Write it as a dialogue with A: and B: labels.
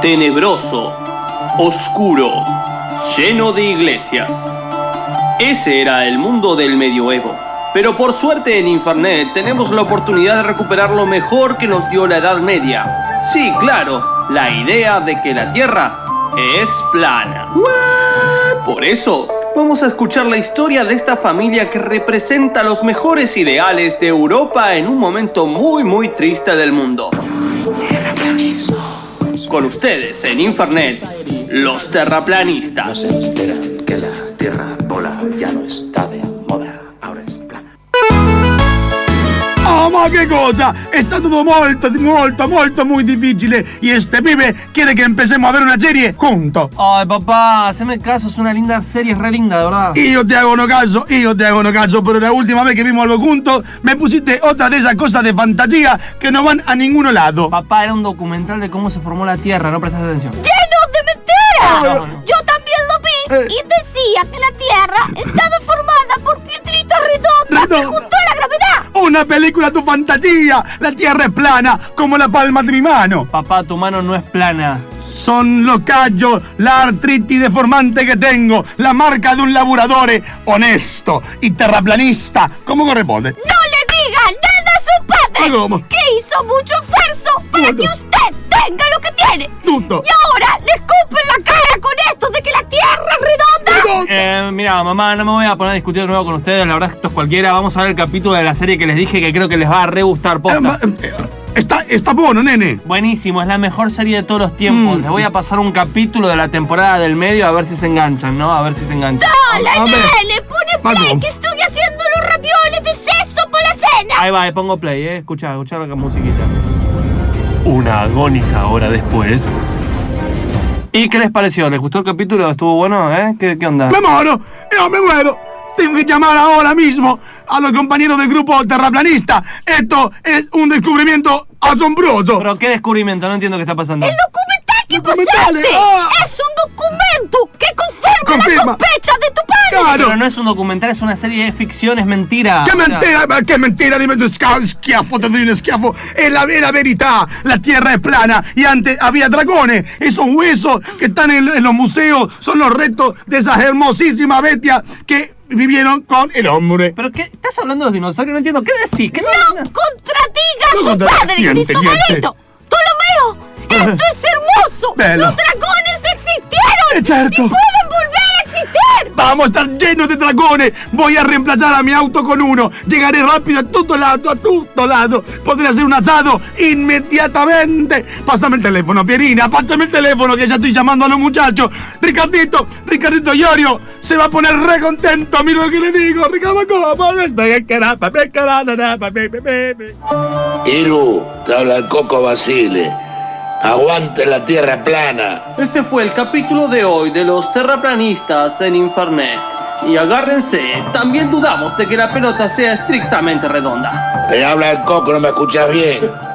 A: tenebroso, oscuro, lleno de iglesias. Ese era el mundo del medioevo. Pero por suerte en Infernet tenemos la oportunidad de recuperar lo mejor que nos dio la Edad Media. Sí, claro, la idea de que la Tierra es plana. Por eso, vamos a escuchar la historia de esta familia que representa los mejores ideales de Europa en un momento muy muy triste del mundo. Con ustedes en Infernet, los terraplanistas.
B: se enteran que la tierra bola ya no está de moda, ahora es plana.
C: Oh, ma che cosa? È stato molto, molto, molto muy difficile. Y este pibe quiere que empecemos a ver una serie juntos.
D: Ay, papá, haceme caso, es una linda serie, es re linda, de verdad.
C: Y yo te hago no caso, y yo te hago no caso, pero la última vez que vimos algo juntos, me pusiste otra de esas cosas de fantasía que no van a ninguno lado.
D: Papá, era un documental de cómo se formó la Tierra, no prestaste atención.
E: ¡Lleno de mentiras!
D: No, no.
E: Yo también lo vi
C: Eh.
E: y decía que la
C: Una película tu fantasía. La tierra es plana, como la palma de mi mano.
D: Papá, tu mano no es plana.
C: Son los callos, la artritis deformante que tengo, la marca de un laburadore honesto y terraplanista. ¿Cómo corresponde?
E: No le diga nada a su padre,
C: Ah, ¿cómo?
E: que hizo mucho esfuerzo para
C: ¿Cómo?
E: que usted tenga lo que tiene.
C: Tuto.
E: Y ahora
D: Eh, mira, mamá, no me voy a poner a discutir de nuevo con ustedes, la verdad es que esto es cualquiera. Vamos a ver el capítulo de la serie que les dije que creo que les va a re gustar,
C: Eh,
D: posta.
C: ma- eh, Está, está bueno, nene.
D: Buenísimo, es la mejor serie de todos los tiempos.
C: Mm.
D: Les voy a pasar un capítulo de la temporada del medio a ver si se enganchan, ¿no? A ver si se enganchan.
E: Dale, nene, pone play que estoy haciendo los ravioles de seso para la cena.
D: Ahí va, eh, pongo play, eh. Escucha, escucha la musiquita.
F: Una agónica hora después,
D: ¿Y qué les pareció? ¿Les gustó el capítulo? ¿Estuvo bueno, eh? ¿Qué, qué onda?
C: Me muero, yo me muero. Tengo que llamar ahora mismo a los compañeros del grupo terraplanista. Esto es un descubrimiento asombroso.
D: Pero qué descubrimiento, no entiendo qué está pasando.
E: El documental que pasaste
C: ah.
E: es un documento
D: Pero no es un documental, es una serie de ficción, es mentira. Sea,
C: mentira, che mentira, dimmi tu schiaffo, te doy un schiaffo. Es la vera verità, la tierra es plana y antes había dragones. Esos huesos que están en, en los museos son los restos de esas hermosísimas bestias que vivieron con el hombre.
D: ¿Pero qué? ¿Estás hablando de los dinosaurios? No entiendo. ¿Qué decís? ¿Qué
E: No contradiga a
C: No
E: su
C: contra-
E: padre,
C: niente,
E: Cristo
C: niente.
E: malito. Ptolomeo, esto es hermoso.
C: Bello.
E: Los dragones existieron
C: Eh, certo.
E: y.
C: Vamos a estar llenos de dragones. Voy a reemplazar a mi auto con uno. Llegaré rápido a todo lado, a todo lado. Podré hacer un asado inmediatamente. Pásame el teléfono, Pierina. Pásame el teléfono que ya estoy llamando a los muchachos. Ricardito, Ricardito Iorio se va a poner re contento. Mira lo que le digo. Ricardo.
G: Iru, te habla el Coco Basile. Aguante la tierra plana.
A: Este fue el capítulo de hoy de los terraplanistas en Infernet. Y agárrense, también dudamos de que la pelota sea estrictamente redonda.
G: Te habla el Coco, no me escuchas bien.